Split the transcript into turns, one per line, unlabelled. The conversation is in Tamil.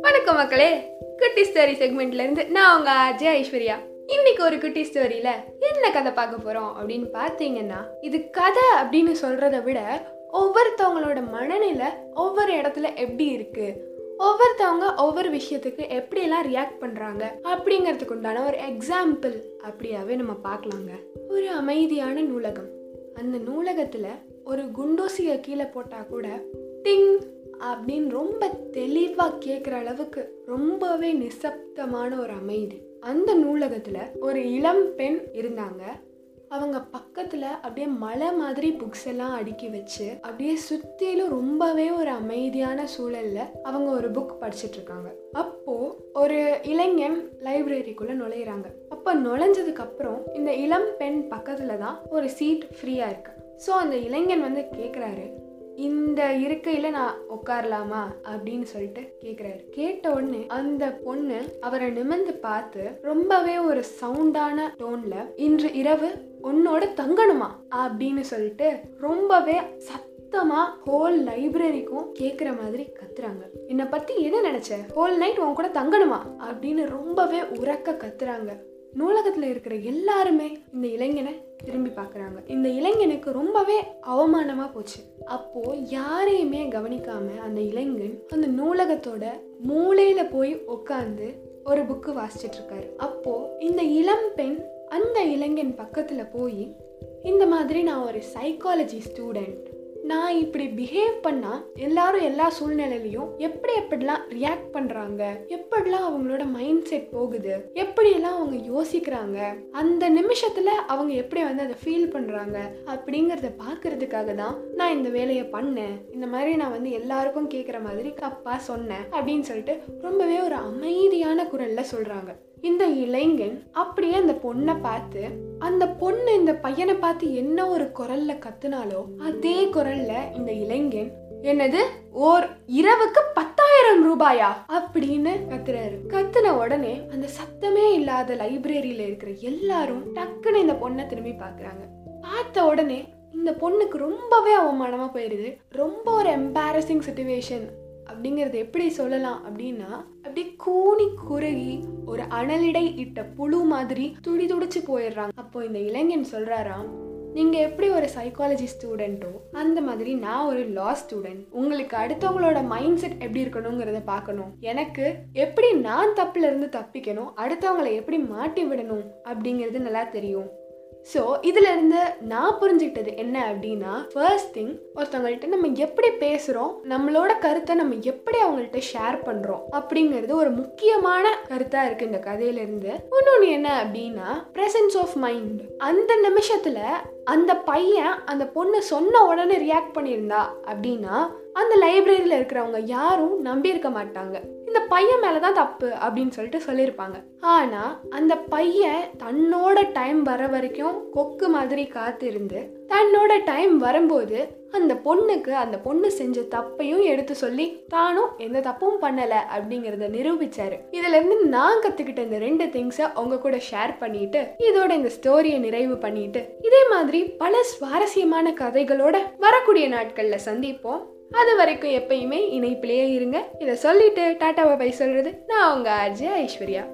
வணக்கம் மக்களே. குட்டி ஸ்டோரி செக்மெண்ட்ல இருந்து நான் உங்க அஜய் ஐஸ்வர்யா. இன்னைக்கு ஒரு குட்டி ஸ்டோரியில என்ன கதை பார்க்க போறோம் அப்படின்னு பார்த்தீங்கன்னா இது கதை அப்படின்னு சொல்றதை விட ஒவ்வொருத்தவங்களோட மனநிலை ஒவ்வொரு இடத்துல எப்படி இருக்கு? ஒவ்வொருத்தவங்க ஒவ்வொரு விஷயத்துக்கு எப்படியெல்லாம் ரியாக்ட் பண்ணுறாங்க அப்படிங்கிறதுக்கு உண்டான ஒரு எக்ஸாம்பிள் அப்படியாவே நம்ம பார்க்கலாங்க. ஒரு அமைதியான நூலகம். அந்த நூலகத்தில் ஒரு குண்டூசியை கீழே போட்டால் கூட டிங் அப்படின்னு ரொம்ப தெளிவாக கேட்குற அளவுக்கு ரொம்பவே நிசப்தமான ஒரு அமைதி. அந்த நூலகத்தில் ஒரு இளம் பெண் இருந்தாங்க. அவங்க பக்கத்தில் அப்படியே மலை மாதிரி புக்ஸ் எல்லாம் அடுக்கி வச்சு அப்படியே சுற்றிலும் ரொம்பவே ஒரு அமைதியான சூழலில் அவங்க ஒரு புக் படிச்சுட்டு இருக்காங்க. அப்போது ஒரு இளைஞன் லைப்ரரிக்குள்ளே நுழையிறாங்க. அப்போ நுழைஞ்சதுக்கப்புறம் இந்த இளம் பெண் பக்கத்தில் தான் ஒரு சீட் ஃப்ரீயாக இருக்குது ஸோ அந்த இளைஞன் வந்து கேட்குறாரு இந்த இருக்கையில் நான் உட்காரலாமா? அப்படின்னு சொல்லிட்டு கேட்குறாரு கேட்ட உடனே அந்த பொண்ணு அவரை நிமிர்ந்து பார்த்து ரொம்பவே ஒரு சவுண்டான டோன்ல இன்று இரவு உன்னோட தங்கணுமா? அப்படின்னு சொல்லிட்டு ரொம்பவே சத்தமாக ஹோல் லைப்ரரிக்கும் கேட்குற மாதிரி கத்துறாங்க. என்னை பற்றி என்ன நினச்ச? ஹோல் நைட் உன் கூட தங்கணுமா? அப்படின்னு ரொம்பவே உறக்க கத்துறாங்க. நூலகத்தில் இருக்கிற எல்லாருமே இந்த இளைஞனை திரும்பி பார்க்குறாங்க. இந்த இளைஞனுக்கு ரொம்பவே அவமானமாக போச்சு. அப்போ யாரையுமே கவனிக்காம அந்த இளைஞன் அந்த நூலகத்தோட மூளையில் போய் உட்காந்து ஒரு புக்கு வாசிச்சிட்டு இருக்காரு. அப்போது இந்த இளம் பெண் அந்த இளைஞன் பக்கத்தில் போய் இந்த மாதிரி நான் ஒரு சைக்காலஜி ஸ்டூடெண்ட் நான் இப்படி பிஹேவ் பண்ணால் எல்லாரும் எல்லா சூழ்நிலையிலையும் எப்படி எப்படிலாம் ரியாக்ட் பண்ணுறாங்க எப்படிலாம் அவங்களோட மைண்ட் செட் போகுது? எப்படியெல்லாம் அவங்க யோசிக்கிறாங்க? அந்த நிமிஷத்தில் அவங்க எப்படி வந்து அதை ஃபீல் பண்ணுறாங்க அப்படிங்கிறத பார்க்கறதுக்காக தான் நான் இந்த வேலையை பண்ணேன். இந்த மாதிரி நான் வந்து எல்லாருக்கும் கேட்குற மாதிரி தப்பா சொன்னேன் அப்படின்னு சொல்லிட்டு ரொம்பவே ஒரு அமைதியான குரலில் சொல்கிறாங்க இந்த இளைஞன் அப்படியே அந்த பொண்ணை பார்த்து அந்த பொண்ணு இந்த பையனை பார்த்து என்ன ஒரு குரல்ல கத்துனாலோ அதே குரல்ல இந்த இளைஞன் என்னது? ஓர் இரவுக்கு பத்தாயிரம் ரூபாயா? அப்படின்னு கத்துறாரு. கத்துன உடனே அந்த சத்தமே இல்லாத லைப்ரரியில இருக்கிற எல்லாரும் டக்குன்னு இந்த பொண்ணை திரும்பி பாக்குறாங்க பார்த்த உடனே இந்த பொண்ணுக்கு ரொம்பவே அவமானமா போயிடுது ரொம்ப ஒரு எம்பாரசிங் சுச்சுவேஷன் அப்படிங்கிறது எப்படி சொல்லலாம் அப்படின்னா அப்படியே கூனி குறுகி ஒரு அனலிடை இட்ட புழு மாதிரி துடி துடிச்சு போயிடுறாங்க. அப்போ இந்த இளைஞன் சொல்றாராம் நீங்க எப்படி ஒரு சைக்காலஜி ஸ்டூடெண்ட்டோ அந்த மாதிரி நான் ஒரு லா ஸ்டூடெண்ட் உங்களுக்கு அடுத்தவங்களோட மைண்ட் செட் எப்படி இருக்கணுங்கிறத பார்க்கணும். எனக்கு எப்படி நான் தப்புல இருந்து தப்பிக்கணும் அடுத்தவங்களை எப்படி மாட்டி விடணும் அப்படிங்கிறது நல்லா தெரியும். ஸோ இதுலேருந்து நான் புரிஞ்சுக்கிட்டது என்ன அப்படின்னா ஃபர்ஸ்ட் திங் ஒருத்தவங்கள்ட்ட நம்ம எப்படி பேசுகிறோம் நம்மளோட கருத்தை நம்ம எப்படி அவங்கள்ட்ட ஷேர் பண்ணுறோம் அப்படிங்கிறது ஒரு முக்கியமான கருத்தாக இருக்குது இந்த கதையிலேருந்து. இன்னொன்று என்ன அப்படின்னா ப்ரெசன்ஸ் ஆஃப் மைண்ட் அந்த நிமிஷத்தில் அந்த பையன் அந்த பொண்ணு சொன்ன உடனே ரியாக்ட் பண்ணியிருந்தா அப்படின்னா அந்த லைப்ரரியில் இருக்கிறவங்க யாரும் நம்பியிருக்க மாட்டாங்க. இந்த பையன் மேலே தான் தப்பு அப்படின்னு சொல்லிட்டு சொல்லியிருப்பாங்க. ஆனால் அந்த பையன் தன்னோட டைம் வர வரைக்கும் கொக்கு மாதிரி காத்திருந்து தன்னோட டைம் வரும்போது அந்த பொண்ணுக்கு அந்த பொண்ணு செஞ்ச தப்பையும் எடுத்து சொல்லி தானும் எந்த தப்பும் பண்ணலை அப்படிங்கிறத நிரூபிச்சாரு. இதுல இருந்து நான் கத்துக்கிட்ட இந்த ரெண்டு திங்ஸை உங்க கூட ஷேர் பண்ணிட்டு இதோட இந்த ஸ்டோரியை நிறைவு பண்ணிட்டு இதே மாதிரி பல சுவாரஸ்யமான கதைகளோட வரக்கூடிய நாட்கள்ல சந்திப்போம். அது வரைக்கும் எப்பயுமே இணைப்பிலேயே இருங்க. இதை சொல்லிட்டு டாட்டாவை பை சொல்றது நான் உங்க ஆர்ஜி ஐஸ்வர்யா.